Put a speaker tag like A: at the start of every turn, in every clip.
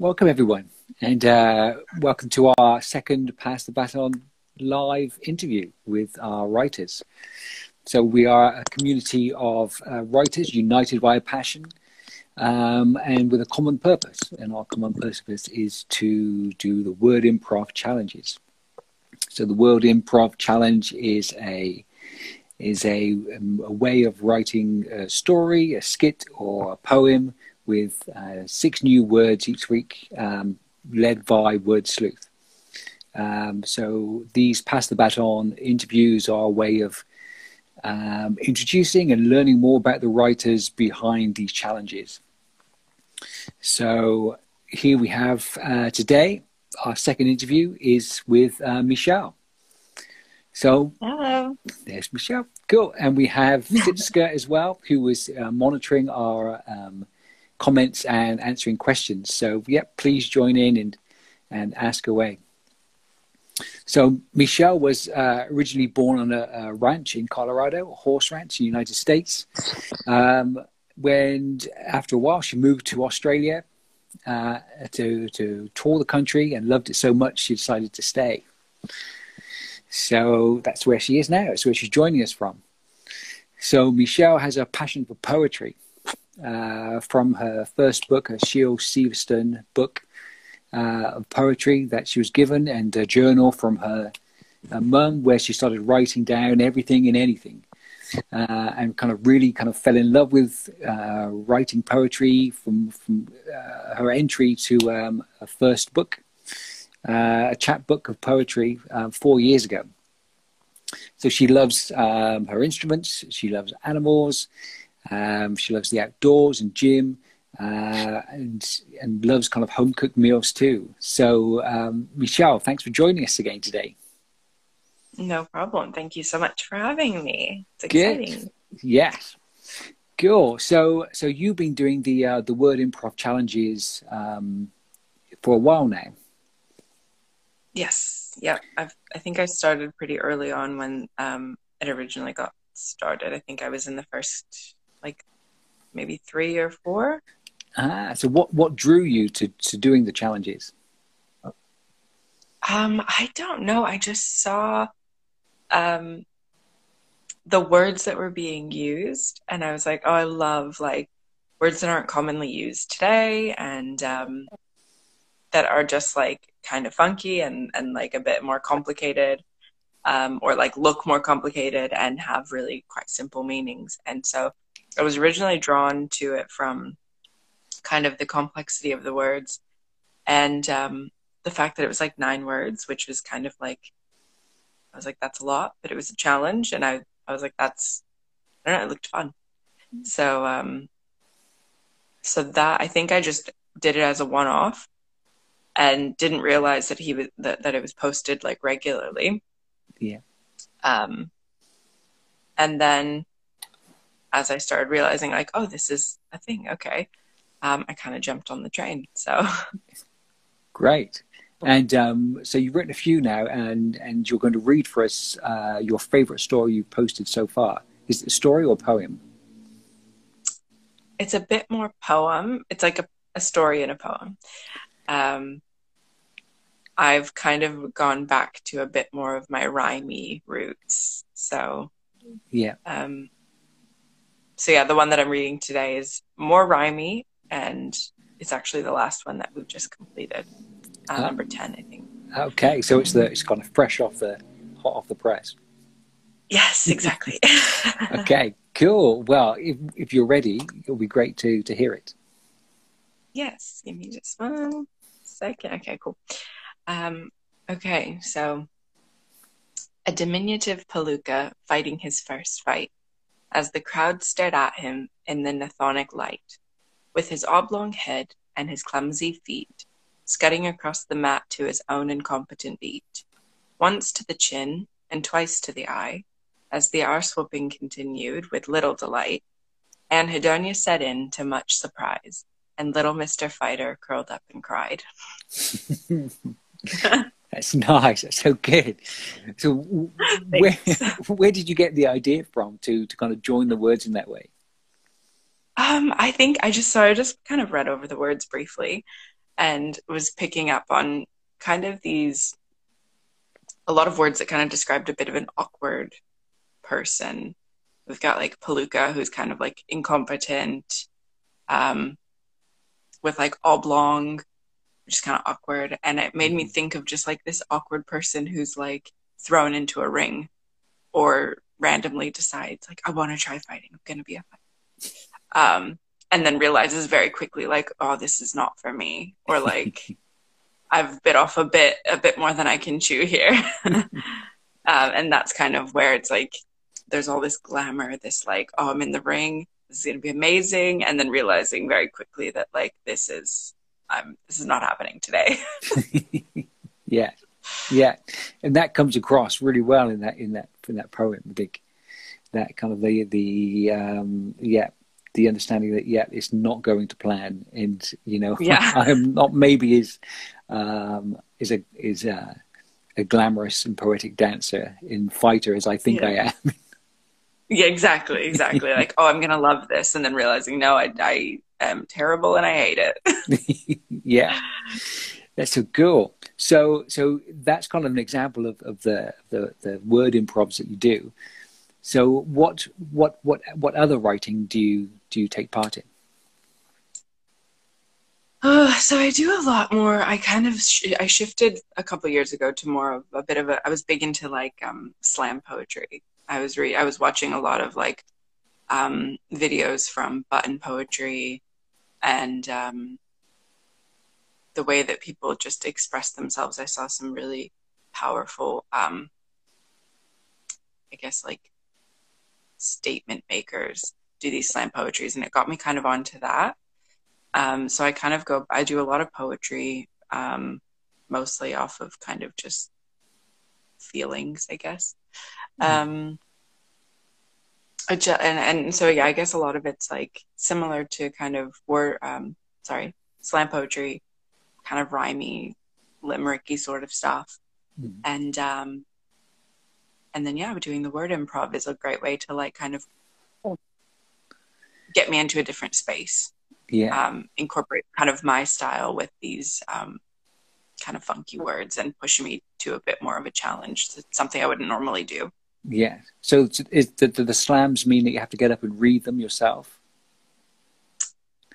A: Welcome, everyone, and uh, welcome to our second Pass the Baton live interview with our writers. So, we are a community of uh, writers united by a passion um, and with a common purpose. And our common purpose is to do the Word Improv challenges. So, the Word Improv Challenge is a is a, um, a way of writing a story, a skit, or a poem with uh, six new words each week, um, led by Word Sleuth. Um, so these pass the baton interviews are a way of um, introducing and learning more about the writers behind these challenges. So here we have uh, today our second interview is with uh, Michelle. So
B: hello,
A: there's Michelle. Cool, and we have Sitska as well, who was uh, monitoring our um, comments and answering questions. So, yeah, please join in and, and ask away. So, Michelle was uh, originally born on a, a, ranch in Colorado, a horse ranch in the United States. Um, when, after a while, she moved to Australia uh, to, to tour the country and loved it so much she decided to stay. So, that's where she is now. It's where she's joining us from. So, Michelle has a passion for poetry uh, from her first book, a Shel Silverstein book uh, of poetry that she was given, and a journal from her, her mum where she started writing down everything and anything. Uh, and kind of really kind of fell in love with uh, writing poetry from from uh, her entry to um, a first book, a chapbook of poetry four years ago. So she loves um, her instruments. She loves animals. Um, she loves the outdoors and gym, uh, and and loves kind of home cooked meals too. So, um, Michelle, thanks for joining us again today.
B: No problem. Thank you so much for having me. It's exciting.
A: Good. Yes. Cool. So, so you've been doing the uh, the word improv challenges um, for a while now.
B: Yes. Yeah. I've, I think I started pretty early on when um, it originally got started. I think I was in the first like maybe three or four.
A: Ah, so what what drew you to to doing the challenges?
B: Um, I don't know. I just saw um the words that were being used and I was like, oh, I love like words that aren't commonly used today and um that are just like kind of funky and and like a bit more complicated um or like look more complicated and have really quite simple meanings. And so I was originally drawn to it from kind of the complexity of the words and um, the fact that it was like nine words, which was kind of like, I was like, that's a lot, but it was a challenge. And I, I was like, that's, I don't know, it looked fun. So, um, so that I think I just did it as a one off and didn't realize that he was, that, that it was posted like regularly.
A: Yeah.
B: Um, and then as I started realizing, like, oh, this is a thing. Okay, um, I kind of jumped on the train. So
A: great. And um, so you've written a few now, and and you're going to read for us uh, your favorite story you've posted so far. Is it a story or poem?
B: It's a bit more poem. It's like a, a story in a poem. Um, I've kind of gone back to a bit more of my rhymey roots. So
A: yeah.
B: Um, so yeah, the one that I'm reading today is more rhymey, and it's actually the last one that we've just completed, uh, oh. number ten, I think.
A: Okay, so it's the it's kind of fresh off the hot off the press.
B: Yes, exactly.
A: okay, cool. Well, if if you're ready, it'll be great to to hear it.
B: Yes, give me just one second. Okay, cool. Um, okay, so a diminutive palooka fighting his first fight as the crowd stared at him in the Chthonic light, with his oblong head and his clumsy feet scudding across the mat to his own incompetent beat, once to the chin and twice to the eye, as the arse whooping continued with little delight, anhedonia set in to much surprise, and little Mr. Fighter curled up and cried.
A: That's nice. That's so good. So, where where did you get the idea from to to kind of join the words in that way?
B: Um, I think I just so I just kind of read over the words briefly, and was picking up on kind of these a lot of words that kind of described a bit of an awkward person. We've got like Palooka, who's kind of like incompetent, um, with like oblong, is kind of awkward. And it made me mm-hmm. think of just like this awkward person who's like thrown into a ring or randomly decides like, I want to try fighting. I'm going to be a fighter. Um, and then realizes very quickly like, oh, this is not for me. Or like, I've bit off a bit, a bit more than I can chew here. um, and that's kind of where it's like, there's all this glamour, this like, oh, I'm in the ring. This is going to be amazing. And then realizing very quickly that like, this is, I'm, this is not happening today.
A: yeah. Yeah. And that comes across really well in that, in that, in that poem, I think that kind of the, the, um, yeah, the understanding that yeah it's not going to plan and you know yeah. i'm not maybe is um is a is a, a glamorous and poetic dancer in fighter as i think yeah. i am
B: yeah exactly exactly like oh i'm gonna love this and then realizing no i i am terrible and i hate
A: it yeah that's so cool so so that's kind of an example of, of the, the the word improvs that you do so what what what what other writing do you do you take part in?
B: Uh, so I do a lot more. I kind of sh- I shifted a couple years ago to more of a bit of a. I was big into like um, slam poetry. I was re- I was watching a lot of like um, videos from button poetry and um, the way that people just express themselves. I saw some really powerful, um, I guess, like statement makers do these slam poetries, and it got me kind of onto that. Um, so I kind of go. I do a lot of poetry, um, mostly off of kind of just feelings, I guess. Mm. Um, and and so yeah, I guess a lot of it's like similar to kind of word. Um, sorry, slam poetry, kind of rhymey, limericky sort of stuff, mm. and um, and then yeah, doing the word improv is a great way to like kind of get me into a different space.
A: Yeah.
B: Um, incorporate kind of my style with these um, kind of funky words and push me to a bit more of a challenge. It's something I wouldn't normally do.
A: Yeah. So is the, the, the slams mean that you have to get up and read them yourself?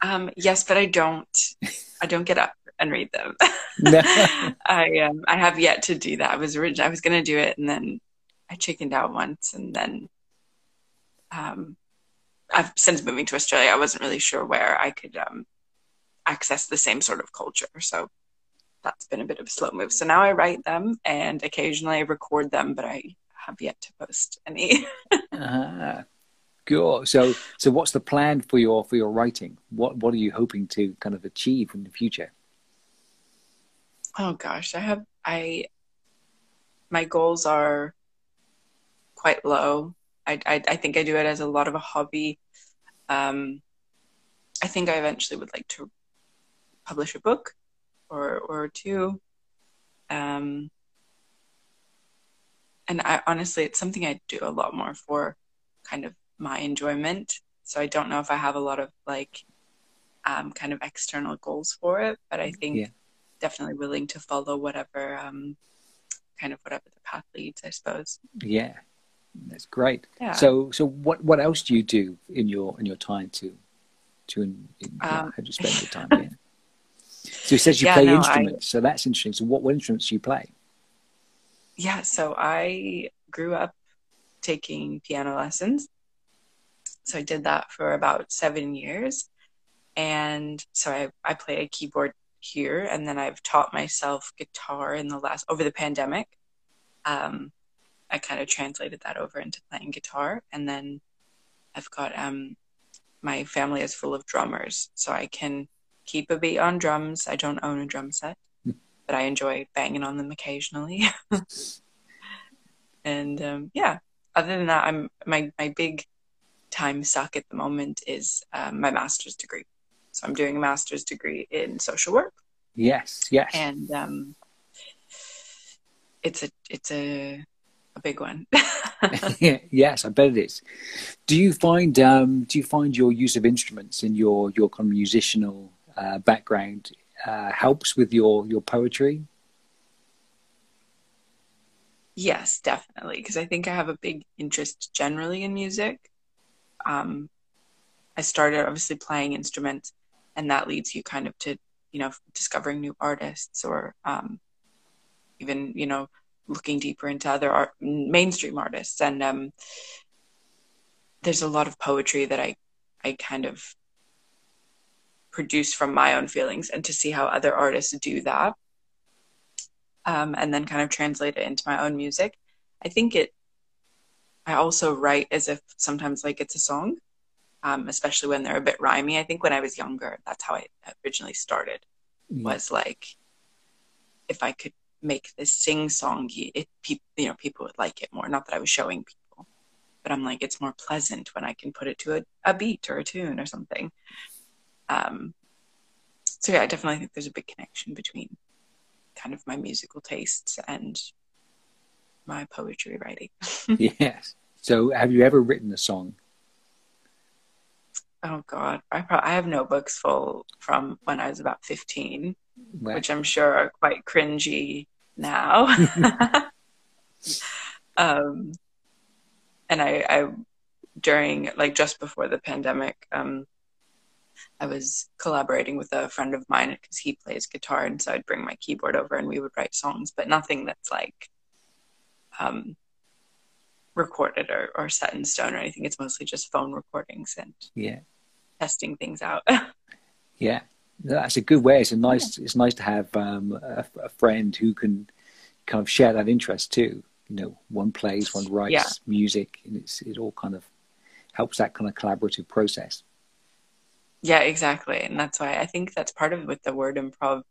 B: Um, yes, but I don't. I don't get up and read them. No. I um, I have yet to do that. I was orig- I was going to do it, and then I chickened out once, and then um, I've since moving to Australia, I wasn't really sure where I could um, access the same sort of culture. So that's been a bit of a slow move. So now I write them and occasionally I record them, but I have yet to post any.
A: uh, cool. So, so what's the plan for your for your writing? What what are you hoping to kind of achieve in the future?
B: Oh gosh, I have I my goals are quite low. I, I, I think I do it as a lot of a hobby. Um, I think I eventually would like to publish a book or or two. Um, and I honestly, it's something I do a lot more for kind of my enjoyment. So I don't know if I have a lot of like um, kind of external goals for it, but I think yeah. definitely willing to follow whatever um, kind of whatever the path leads, I suppose.
A: Yeah, that's great. Yeah. So, so what what else do you do in your in your time to to in, in, um, how do you spend your time? Yeah. So he says you yeah, play no, instruments, I, so that's interesting. So, what, what instruments do you play?
B: Yeah, so I grew up taking piano lessons. So I did that for about seven years, and so I I play a keyboard here, and then I've taught myself guitar in the last over the pandemic. Um, I kind of translated that over into playing guitar. And then I've got um, my family is full of drummers, so I can keep a beat on drums. I don't own a drum set, but I enjoy banging on them occasionally. and um, yeah, other than that, I'm my my big time suck at the moment is um, my master's degree. So I'm doing a master's degree in social work.
A: Yes, yes.
B: And um, it's a it's a a big one.
A: yes, I bet it is. Do you find um, do you find your use of instruments in your your kind of musical uh, background uh, helps with your your poetry?
B: Yes, definitely. Because I think I have a big interest generally in music. Um, I started obviously playing instruments, and that leads you kind of to, you know, discovering new artists or um, even, you know, looking deeper into other art, mainstream artists. And um, there's a lot of poetry that I, I kind of produce from my own feelings, and to see how other artists do that um, and then kind of translate it into my own music. I think it, I also write as if sometimes like it's a song, um, especially when they're a bit rhymy. I think when I was younger, that's how I originally started, mm. was like, if I could make this sing song, it, you know, people would like it more. Not that I was showing people, but I'm like, it's more pleasant when I can put it to a, a beat or a tune or something. Um, so yeah, I definitely think there's a big connection between kind of my musical tastes and my poetry writing.
A: yes. So, have you ever written a song?
B: Oh God, I pro- I have notebooks full from when I was about fifteen, which I'm sure are quite cringy now. um, and I, I during like just before the pandemic, um, I was collaborating with a friend of mine because he plays guitar, and so I'd bring my keyboard over and we would write songs, but nothing that's like um, recorded or, or set in stone or anything. It's mostly just phone recordings and
A: yeah,
B: testing things out.
A: yeah, that's a good way. It's a nice. It's nice to have um, a, a, friend who can kind of share that interest too. You know, one plays, one writes yeah. music, and it's it all kind of helps that kind of collaborative process.
B: Yeah, exactly. And that's why I think that's part of with the word improv.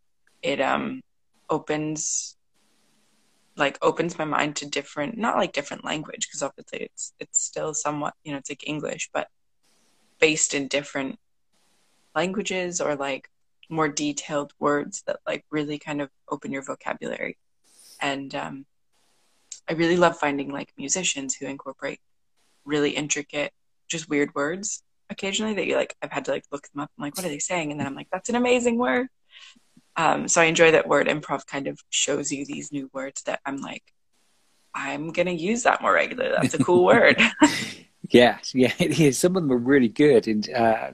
B: It um opens like opens my mind to different not like different language because obviously it's it's still somewhat you know it's like english but based in different languages or like more detailed words that like really kind of open your vocabulary and um i really love finding like musicians who incorporate really intricate just weird words occasionally that you like I've had to like look them up. I'm like, what are they saying? And then I'm like, that's an amazing word. Um, so I enjoy that word improv kind of shows you these new words that I'm like, I'm gonna use that more regularly. That's a cool word.
A: yeah, yeah, it is. Some of them are really good, and uh,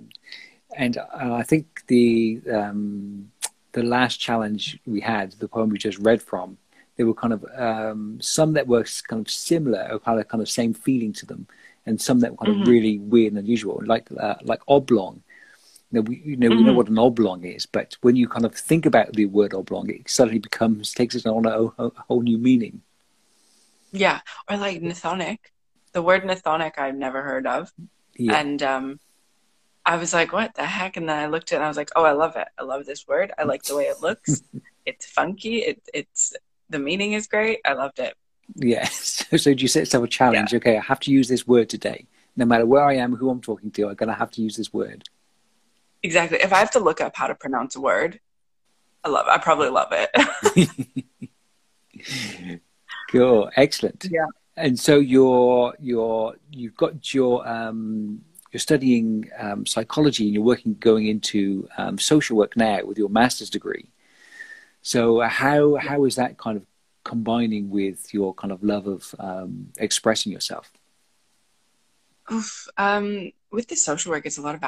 A: and uh, I think the um, the last challenge we had, the poem we just read from, there were kind of um, some that were kind of similar, or kind of kind of same feeling to them, and some that were kind mm-hmm. of really weird and unusual, like uh, like oblong. You know, we, you know, mm-hmm. we know mm-hmm. what an oblong is, but when you kind of think about the word oblong, it suddenly becomes takes it on a, a whole new meaning.
B: Yeah, or like Chthonic. The word Chthonic I've never heard of, yeah. and um, I was like, "What the heck?" And then I looked at it and I was like, "Oh, I love it! I love this word. I like the way it looks. it's funky. It, it's the meaning is great. I loved it."
A: Yeah. So, so do you set yourself a challenge? Yeah. Okay, I have to use this word today. No matter where I am, who I'm talking to, I'm going to have to use this word.
B: Exactly. If I have to look up how to pronounce a word, I love it. I probably love it.
A: cool. Excellent.
B: Yeah.
A: And so you're you're you've got your um, you're studying um, psychology and you're working going into um, social work now with your master's degree. So how how is that kind of combining with your kind of love of um, expressing yourself?
B: Oof, um, with the social work, it's a lot of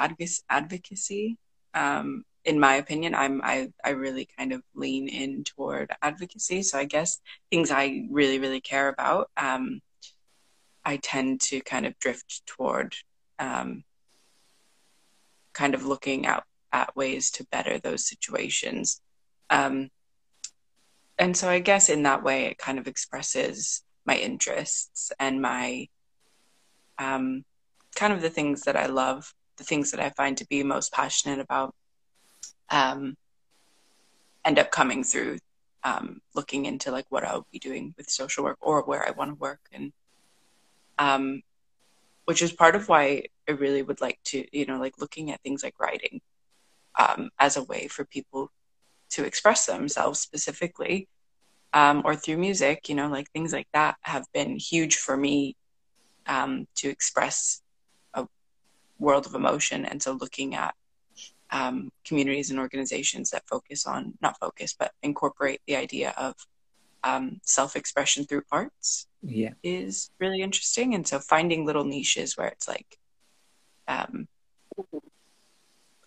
B: advocacy. Um, in my opinion, I'm I I really kind of lean in toward advocacy. So I guess things I really really care about, um, I tend to kind of drift toward um, kind of looking out at ways to better those situations. Um, and so I guess in that way, it kind of expresses my interests and my um, kind of the things that I love, the things that I find to be most passionate about, um, end up coming through um, looking into like what I'll be doing with social work or where I want to work, and um, which is part of why I really would like to, you know, like looking at things like writing um, as a way for people to express themselves specifically um, or through music, you know, like things like that have been huge for me um, to express a world of emotion. And so looking at um, communities and organizations that focus on not focus but incorporate the idea of um, self-expression through arts
A: yeah
B: is really interesting and so finding little niches where it's like um,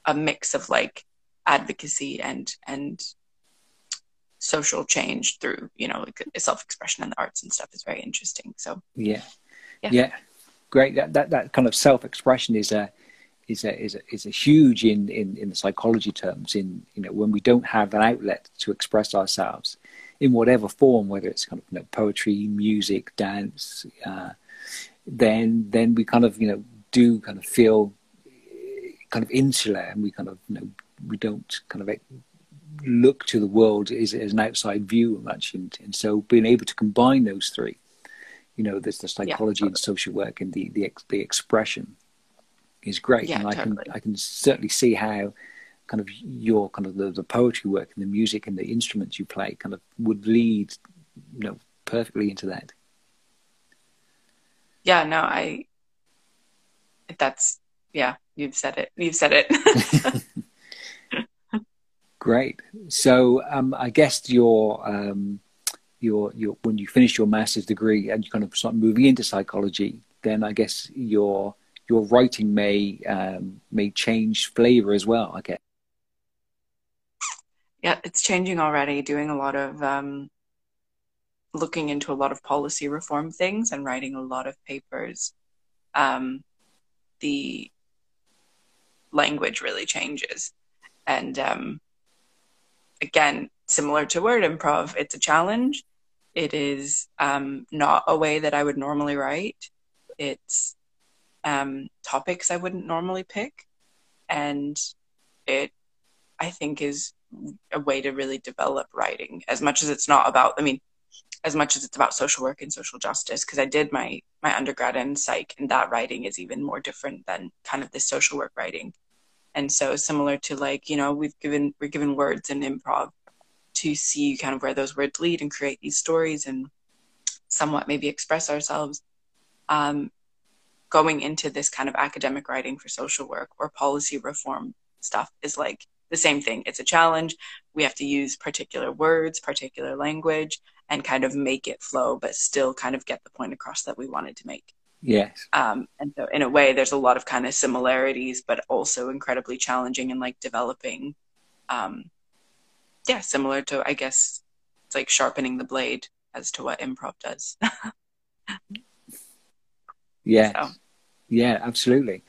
B: a mix of like advocacy and and social change through you know like self-expression and the arts and stuff is very interesting so.
A: Yeah. Yeah, yeah. great. That, that that kind of self-expression is a is a is a, is a huge in, in in the psychology terms in you know when we don't have an outlet to express ourselves in whatever form whether it's kind of you know, poetry music dance uh, then then we kind of you know do kind of feel kind of insular and we kind of you know we don't kind of look to the world as, as an outside view much and, and so being able to combine those three you know there's the psychology yeah, and social work and the the, the expression is great.
B: Yeah,
A: and i
B: totally.
A: can i can certainly see how kind of your kind of the, the poetry work and the music and the instruments you play kind of would lead you know perfectly into that.
B: Yeah no i that's yeah you've said it. You've said it
A: great so um, i guess your um, your your when you finish your master's degree and you kind of start moving into psychology then i guess your your writing may um, may change flavor as well i guess
B: yeah it's changing already doing a lot of um, looking into a lot of policy reform things and writing a lot of papers um, the language really changes. And um, again, similar to word improv, it's a challenge. It is um, not a way that I would normally write. It's um, topics I wouldn't normally pick. And it, I think, is a way to really develop writing as much as it's not about, I mean, as much as it's about social work and social justice because I did my my undergrad in psych and that writing is even more different than kind of the social work writing. And so similar to like, you know, we've given we're given words in improv to see kind of where those words lead and create these stories and somewhat maybe express ourselves. Um, going into this kind of academic writing for social work or policy reform stuff is like the same thing. It's a challenge. We have to use particular words, particular language, and kind of make it flow, but still kind of get the point across that we wanted to make.
A: Yes.
B: Um, and so, in a way, there's a lot of kind of similarities, but also incredibly challenging and like developing. Um, yeah, similar to, I guess, it's like sharpening the blade as to what improv does.
A: yeah. So. Yeah, absolutely.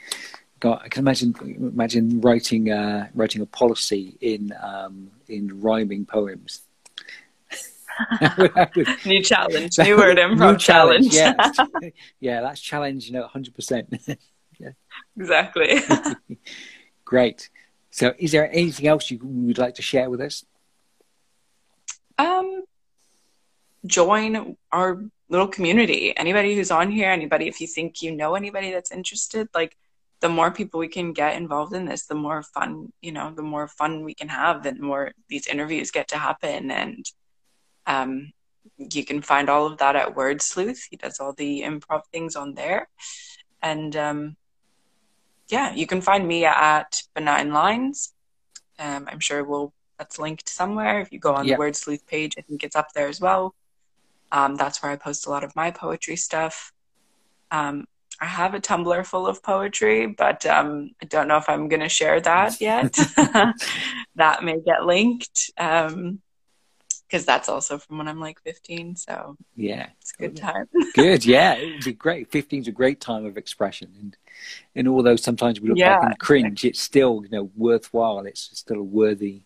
A: God, I can imagine imagine writing uh, writing a policy in um, in rhyming poems.
B: new challenge, new word improv new challenge.
A: challenge. yeah, yeah, that's challenge. You know, hundred percent.
B: Yeah, exactly.
A: Great. So, is there anything else you would like to share with us?
B: Um, join our little community. Anybody who's on here, anybody, if you think you know anybody that's interested, like the more people we can get involved in this, the more fun, you know, the more fun we can have, the more these interviews get to happen. And um, you can find all of that at Word Sleuth. He does all the improv things on there. And um, yeah, you can find me at Benign Lines. Um, I'm sure we'll that's linked somewhere. If you go on the Word Sleuth page, I think it's up there as well. Um, that's where I post a lot of my poetry stuff. Um, I have a Tumblr full of poetry, but um, I don't know if I'm going to share that yet. that may get linked because that's also from when I'm like 15. So
A: yeah,
B: it's a good time.
A: good, yeah, it would be great. 15 is a great time of expression, and and although sometimes we look
B: yeah,
A: back and cringe, it's still you know worthwhile. It's still a worthy,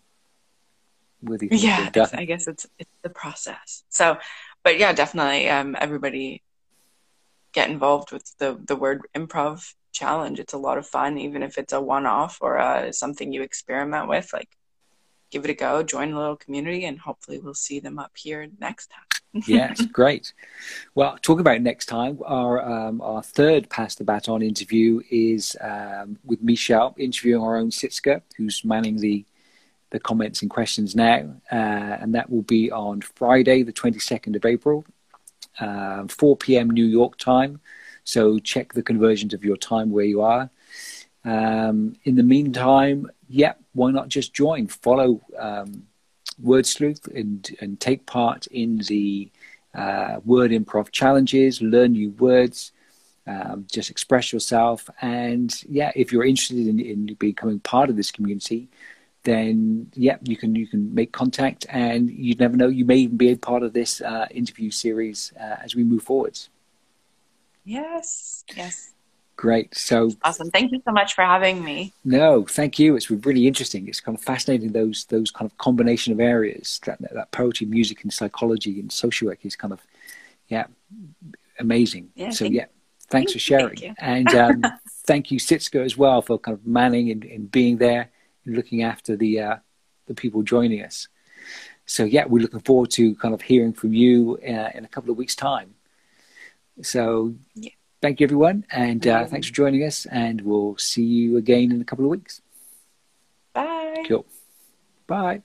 A: worthy.
B: yeah, I guess it's it's the process. So, but yeah, definitely. Um, everybody get involved with the the word improv challenge. It's a lot of fun, even if it's a one off or uh, something you experiment with. Like, give it a go, join a little community, and hopefully we'll see them up here next time.
A: yes, great. Well, talk about next time. Our um, our third pass the baton interview is um, with Michelle interviewing our own Sitska, who's manning the the comments and questions now, uh, and that will be on Friday, the twenty second of April uh, 4 p.m. New York time. So check the conversions of your time where you are. Um, in the meantime, yeah, why not just join, follow um, Word Sleuth, and and take part in the uh, word improv challenges, learn new words. Um, just express yourself, and yeah, if you're interested in, in becoming part of this community, then yeah, you can you can make contact, and you never know, you may even be a part of this uh, interview series uh, as we move forwards.
B: Yes, yes.
A: Great. So
B: awesome. Thank you so much for having me.
A: No, thank you. It's really interesting. It's kind of fascinating those those kind of combination of areas that that poetry, music, and psychology and social work is kind of yeah amazing.
B: Yeah,
A: so yeah, thanks for sharing.
B: Thank
A: and um, thank you, Sitska, as well for kind of manning and, and being there and looking after the uh, the people joining us. So yeah, we're looking forward to kind of hearing from you uh, in a couple of weeks' time. So
B: yeah.
A: Thank you, everyone, and uh, thanks for joining us. And we'll see you again in a couple of weeks.
B: Bye.
A: Cool. Bye.